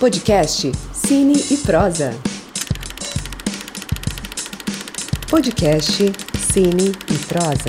Podcast Cine e Prosa. Podcast Cine e Prosa.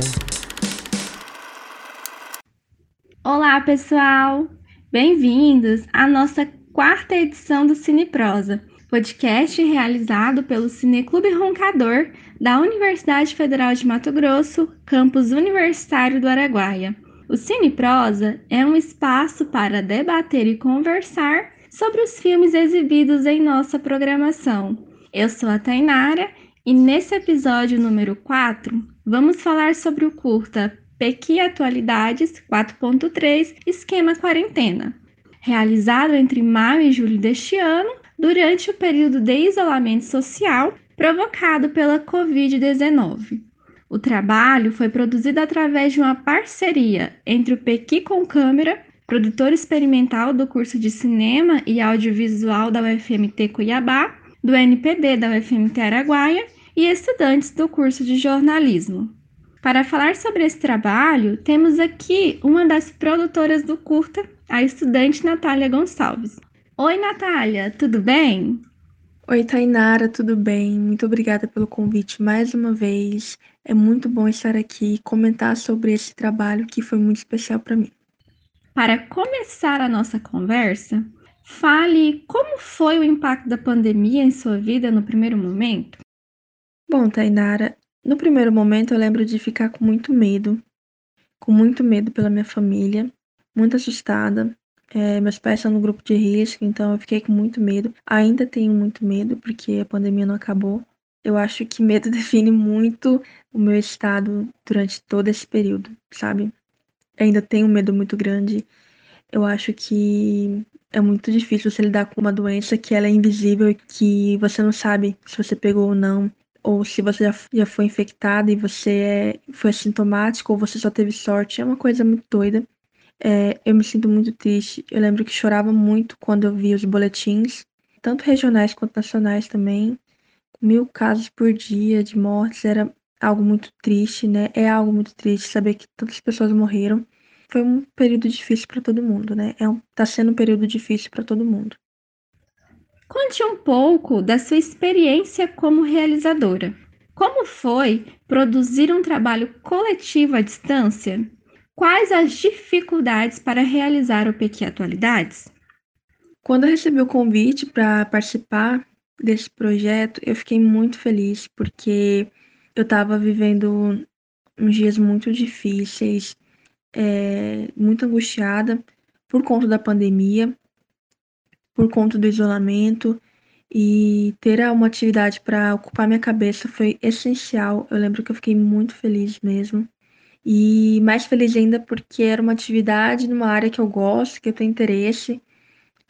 Olá, pessoal! Bem-vindos à nossa quarta edição do Cine Prosa, podcast realizado pelo Cineclube Roncador da Universidade Federal de Mato Grosso, campus universitário do Araguaia. O Cine Prosa é um espaço para debater e conversar sobre os filmes exibidos em nossa programação. Eu sou a Tainara e nesse episódio número 4 vamos falar sobre o curta Pequi Atualidades 4.3 Esquema Quarentena, realizado entre maio e julho deste ano, durante o período de isolamento social provocado pela Covid-19. O trabalho foi produzido através de uma parceria entre o Pequi com Câmera, produtor experimental do curso de Cinema e Audiovisual da UFMT Cuiabá, do NPB da UFMT Araguaia e estudantes do curso de jornalismo. Para falar sobre esse trabalho, temos aqui uma das produtoras do curta, a estudante Natália Gonçalves. Oi, Natália, tudo bem? Oi, Tainara, tudo bem? Muito obrigada pelo convite mais uma vez. É muito bom estar aqui e comentar sobre esse trabalho que foi muito especial para mim. Para começar a nossa conversa, fale como foi o impacto da pandemia em sua vida no primeiro momento. Bom, Tainara, no primeiro momento eu lembro de ficar com muito medo, com muito medo pela minha família, muito assustada, é, meus pais estão no grupo de risco, então eu fiquei com muito medo. Ainda tenho muito medo, porque a pandemia não acabou. Eu acho que medo define muito o meu estado durante todo esse período, sabe? Ainda tenho um medo muito grande. Eu acho que é muito difícil você lidar com uma doença que ela é invisível e que você não sabe se você pegou ou não, ou se você já, já foi infectado e você é, foi assintomático ou você só teve sorte. É uma coisa muito doida. É, eu me sinto muito triste. Eu lembro que chorava muito quando eu via os boletins, tanto regionais quanto nacionais também. Mil casos por dia de mortes era algo muito triste, né? É algo muito triste saber que tantas pessoas morreram. Foi um período difícil para todo mundo, né? É um, tá sendo um período difícil para todo mundo. Conte um pouco da sua experiência como realizadora. Como foi produzir um trabalho coletivo à distância? Quais as dificuldades para realizar o PQ Atualidades? Quando eu recebi o convite para participar desse projeto, eu fiquei muito feliz porque eu estava vivendo uns dias muito difíceis, é, muito angustiada por conta da pandemia, por conta do isolamento e ter uma atividade para ocupar minha cabeça foi essencial. Eu lembro que eu fiquei muito feliz mesmo. E mais feliz ainda porque era uma atividade numa área que eu gosto, que eu tenho interesse,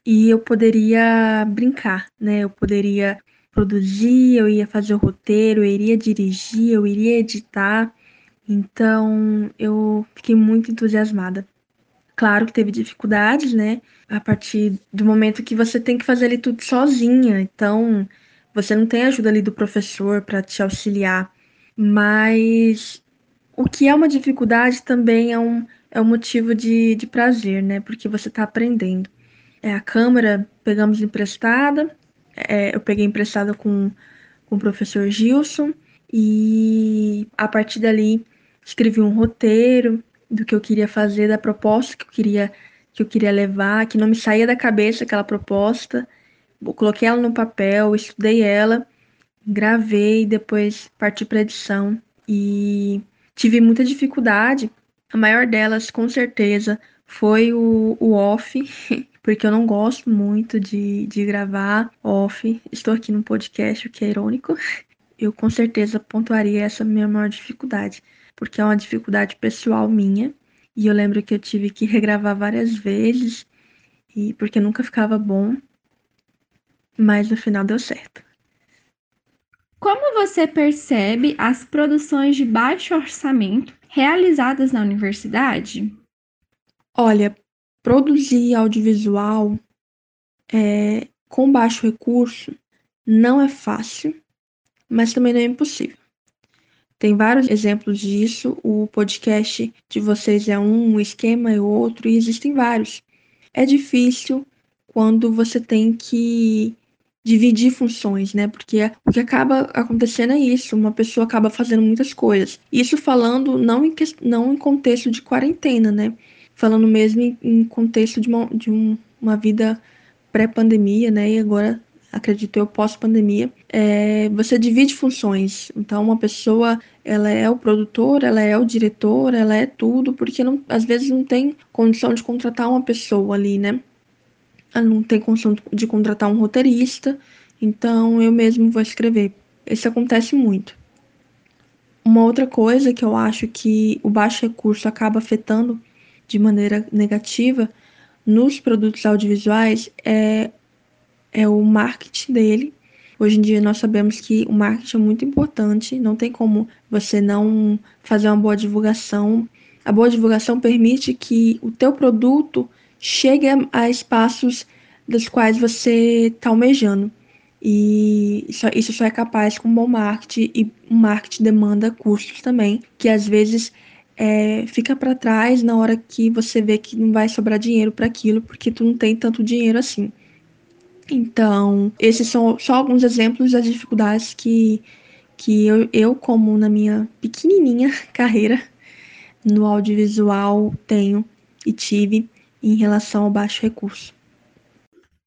e eu poderia brincar, né? Eu poderia produzir, eu ia fazer o roteiro, eu iria dirigir, eu iria editar. Então eu fiquei muito entusiasmada. Claro que teve dificuldades, né? A partir do momento que você tem que fazer ali tudo sozinha. Então você não tem ajuda ali do professor para te auxiliar. Mas o que é uma dificuldade também é um, é um motivo de, de prazer, né? Porque você está aprendendo. É, a câmera pegamos emprestada, é, eu peguei emprestada com, com o professor Gilson, e a partir dali escrevi um roteiro do que eu queria fazer, da proposta que eu queria, que eu queria levar, que não me saía da cabeça aquela proposta. Eu coloquei ela no papel, estudei ela, gravei, depois parti para edição e Tive muita dificuldade, a maior delas, com certeza, foi o, o off, porque eu não gosto muito de, de gravar off. Estou aqui no podcast, o que é irônico. Eu com certeza pontuaria essa minha maior dificuldade, porque é uma dificuldade pessoal minha. E eu lembro que eu tive que regravar várias vezes, e porque nunca ficava bom, mas no final deu certo. Como você percebe as produções de baixo orçamento realizadas na universidade? Olha, produzir audiovisual é, com baixo recurso não é fácil, mas também não é impossível. Tem vários exemplos disso. O podcast de vocês é um, o esquema é outro, e existem vários. É difícil quando você tem que dividir funções, né? Porque o que acaba acontecendo é isso, uma pessoa acaba fazendo muitas coisas. Isso falando não em, não em contexto de quarentena, né? Falando mesmo em, em contexto de uma, de um, uma vida pré-pandemia, né? E agora, acredito eu, pós-pandemia. É, você divide funções. Então, uma pessoa, ela é o produtor, ela é o diretor, ela é tudo, porque não, às vezes não tem condição de contratar uma pessoa ali, né? ela não tem condição de contratar um roteirista, então eu mesmo vou escrever. Isso acontece muito. Uma outra coisa que eu acho que o baixo recurso acaba afetando de maneira negativa nos produtos audiovisuais é, é o marketing dele. Hoje em dia nós sabemos que o marketing é muito importante, não tem como você não fazer uma boa divulgação. A boa divulgação permite que o teu produto chegue a, espaços dos quais você está almejando. E isso, só é capaz com bom marketing, e o marketing demanda custos também, que às vezes é, fica para trás na hora que você vê que não vai sobrar dinheiro para aquilo, porque tu não tem tanto dinheiro assim. Então, esses são só alguns exemplos das dificuldades que, que eu, eu, como na minha pequenininha carreira no audiovisual, tenho e tive em relação ao baixo recurso.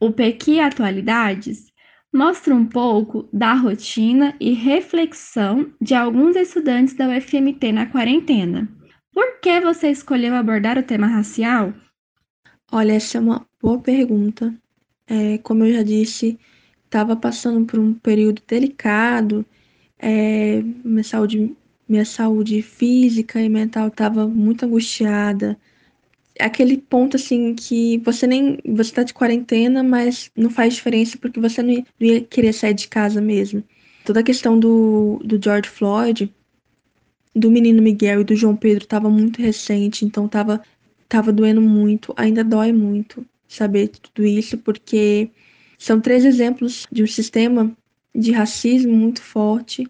O Pequi Atualidades mostra um pouco da rotina e reflexão de alguns estudantes da UFMT na quarentena. Por que você escolheu abordar o tema racial? Olha, essa é uma boa pergunta. É, como eu já disse, estava passando por um período delicado, é, minha, saúde, minha saúde física e mental estava muito angustiada, aquele ponto assim que você nem você tá de quarentena, mas não faz diferença porque você não ia, querer sair de casa mesmo. Toda a questão do, do George Floyd, do menino Miguel e do João Pedro estava muito recente, então tava tava doendo muito, ainda dói muito saber tudo isso porque são três exemplos de um sistema de racismo muito forte,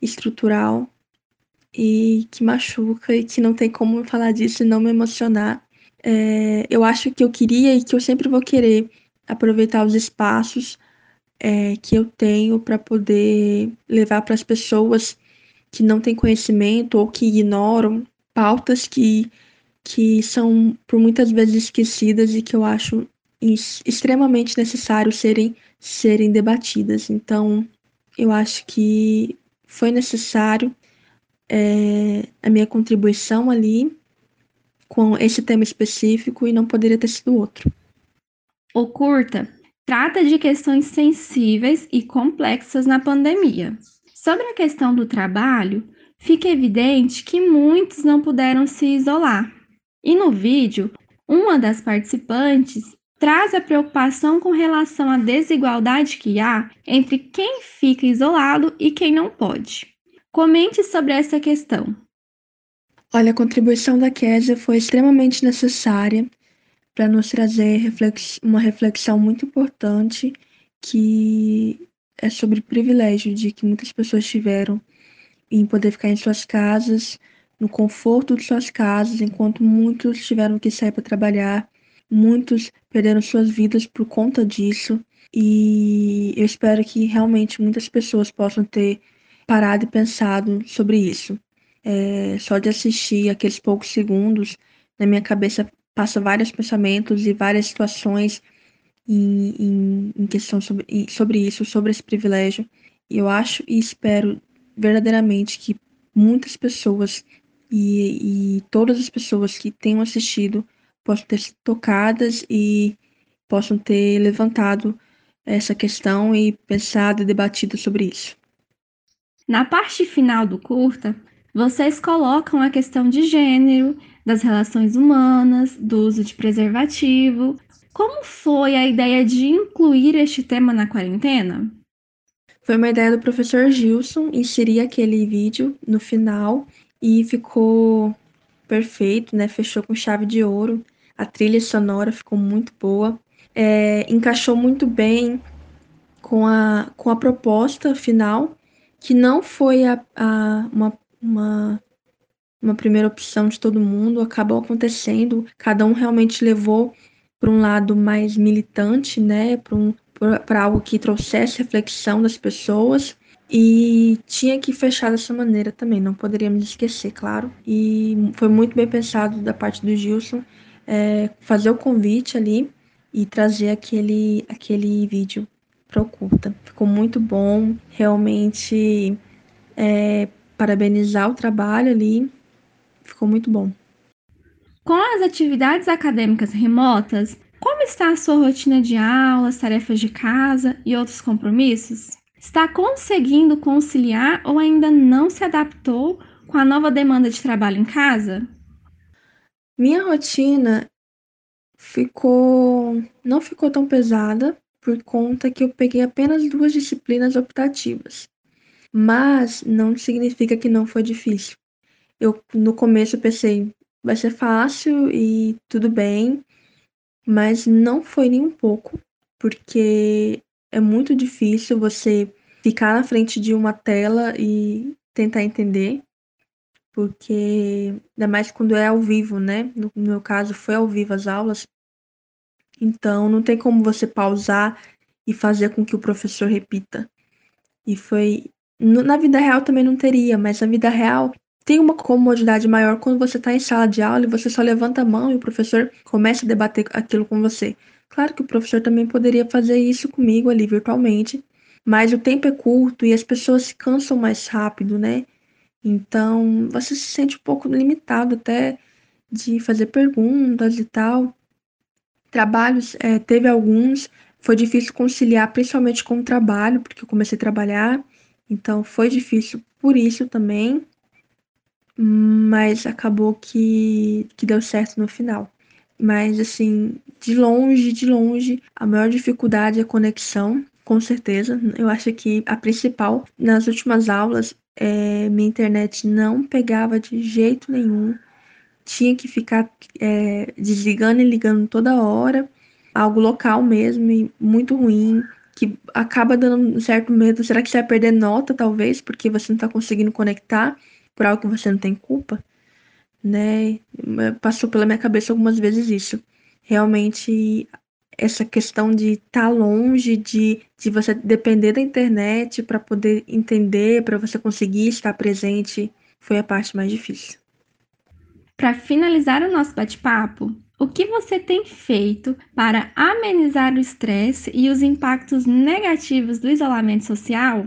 estrutural e que machuca e que não tem como falar disso e não me emocionar. É, eu acho que eu queria e que eu sempre vou querer aproveitar os espaços é, que eu tenho para poder levar para as pessoas que não têm conhecimento ou que ignoram pautas que, que são por muitas vezes esquecidas e que eu acho extremamente necessário serem, serem debatidas. Então, eu acho que foi necessário é, a minha contribuição ali com esse tema específico e não poderia ter sido outro. O curta trata de questões sensíveis e complexas na pandemia. Sobre a questão do trabalho, fica evidente que muitos não puderam se isolar. E no vídeo, uma das participantes traz a preocupação com relação à desigualdade que há entre quem fica isolado e quem não pode. Comente sobre essa questão. Olha, a contribuição da Kézia foi extremamente necessária para nos trazer reflex uma reflexão muito importante que é sobre o privilégio de que muitas pessoas tiveram em poder ficar em suas casas, no conforto de suas casas, enquanto muitos tiveram que sair para trabalhar, muitos perderam suas vidas por conta disso. E eu espero que realmente muitas pessoas possam ter parado e pensado sobre isso. É, só de assistir aqueles poucos segundos, na minha cabeça passa vários pensamentos e várias situações em, em, em questão sobre, sobre isso, sobre esse privilégio. Eu acho e espero verdadeiramente que muitas pessoas e, e todas as pessoas que tenham assistido possam ter sido tocadas e possam ter levantado essa questão e pensado e debatido sobre isso. Na parte final do curta, vocês colocam a questão de gênero, das relações humanas, do uso de preservativo. Como foi a ideia de incluir este tema na quarentena? Foi uma ideia do professor Gilson inserir aquele vídeo no final e ficou perfeito, né? Fechou com chave de ouro. A trilha sonora ficou muito boa. É, encaixou muito bem com a, com a proposta final, que não foi a, a, uma uma, uma primeira opção de todo mundo, acabou acontecendo, cada um realmente levou para um lado mais militante, né, para um, algo que trouxesse reflexão das pessoas. E tinha que fechar dessa maneira também, não poderíamos esquecer, claro. E foi muito bem pensado da parte do Gilson é, fazer o convite ali e trazer aquele, aquele vídeo para o curta. Ficou muito bom, realmente é, parabenizar o trabalho ali, ficou muito bom. Com as atividades acadêmicas remotas, como está a sua rotina de aulas, tarefas de casa e outros compromissos? Está conseguindo conciliar ou ainda não se adaptou com a nova demanda de trabalho em casa? Minha rotina ficou não ficou tão pesada por conta que eu peguei apenas duas disciplinas optativas. Mas não significa que não foi difícil. Eu no começo pensei, vai ser fácil e tudo bem, mas não foi nem um pouco, porque é muito difícil você ficar na frente de uma tela e tentar entender, porque ainda mais quando é ao vivo, né? No, meu caso, foi ao vivo as aulas, então não tem como você pausar e fazer com que o professor repita. E foi. Na vida real também não teria, mas na vida real tem uma comodidade maior quando você está em sala de aula e você só levanta a mão e o professor começa a debater aquilo com você. Claro que o professor também poderia fazer isso comigo ali virtualmente, mas o tempo é curto e as pessoas se cansam mais rápido, né? Então você se sente um pouco limitado até de fazer perguntas e tal. Trabalhos, é, teve alguns, foi difícil conciliar, principalmente com o trabalho, porque eu comecei a trabalhar, então foi difícil por isso também mas acabou que, que deu certo no final. Mas, assim, de longe, de longe, a maior dificuldade é a conexão, com certeza. Eu acho que a principal, nas últimas aulas, é, minha internet não pegava de jeito nenhum. Tinha que ficar é, desligando e ligando toda hora. Algo local mesmo, e muito ruim que acaba dando um certo medo. Será que você vai perder nota, talvez, porque você não está conseguindo conectar? por algo que você não tem culpa, né? Passou pela minha cabeça algumas vezes isso. Realmente, essa questão de estar tá longe, de, de você depender da internet para poder entender, para você conseguir estar presente, foi a parte mais difícil. Para finalizar o nosso bate-papo, o que você tem feito para amenizar o estresse e os impactos negativos do isolamento social?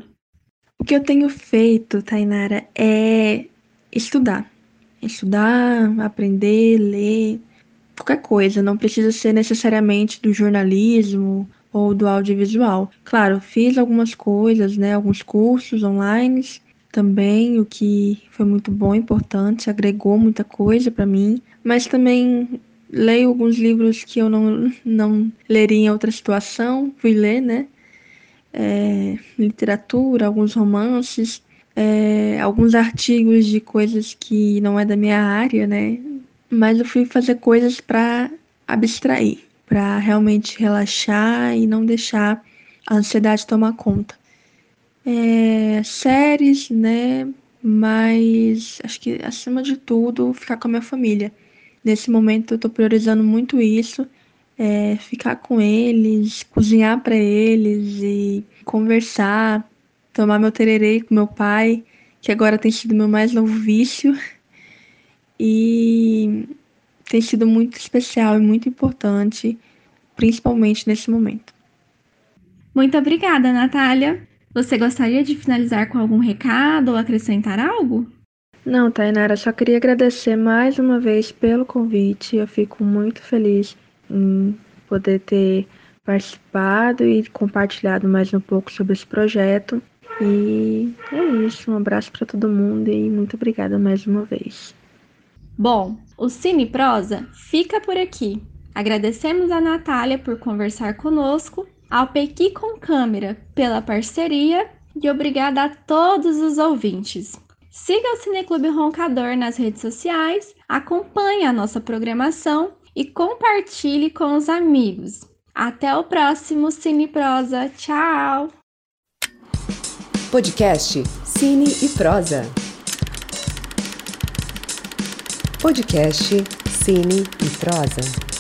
O que eu tenho feito, Tainara, é estudar. Estudar, aprender, ler, qualquer coisa. Não precisa ser necessariamente do jornalismo ou do audiovisual. Claro, fiz algumas coisas, né? Alguns cursos online também, o que foi muito bom, importante, agregou muita coisa para mim. Mas também leio alguns livros que eu não, não leria em outra situação, fui ler, né? é, literatura, alguns romances, é, alguns artigos de coisas que não é da minha área, né? Mas eu fui fazer coisas para abstrair, para realmente relaxar e não deixar a ansiedade tomar conta. É, séries, né? Mas acho que acima de tudo ficar com a minha família. Nesse momento eu tô priorizando muito isso é, ficar com eles, cozinhar para eles e conversar, tomar meu tererê com meu pai, que agora tem sido meu mais novo vício. E tem sido muito especial e muito importante, principalmente nesse momento. Muito obrigada, Natália. Você gostaria de finalizar com algum recado ou acrescentar algo? Não, Tainara, só queria agradecer mais uma vez pelo convite. Eu fico muito feliz em poder ter participado e compartilhado mais um pouco sobre esse projeto. E é isso, um abraço para todo mundo e muito obrigada mais uma vez. Bom, o Cine Prosa fica por aqui. Agradecemos a Natália por conversar conosco, ao Pequi com Câmera pela parceria e obrigada a todos os ouvintes. Siga o Cineclube Roncador nas redes sociais, acompanhe a nossa programação e compartilhe com os amigos. Até o próximo Cine Prosa. Tchau! Podcast Cine e Prosa. Podcast Cine e Prosa.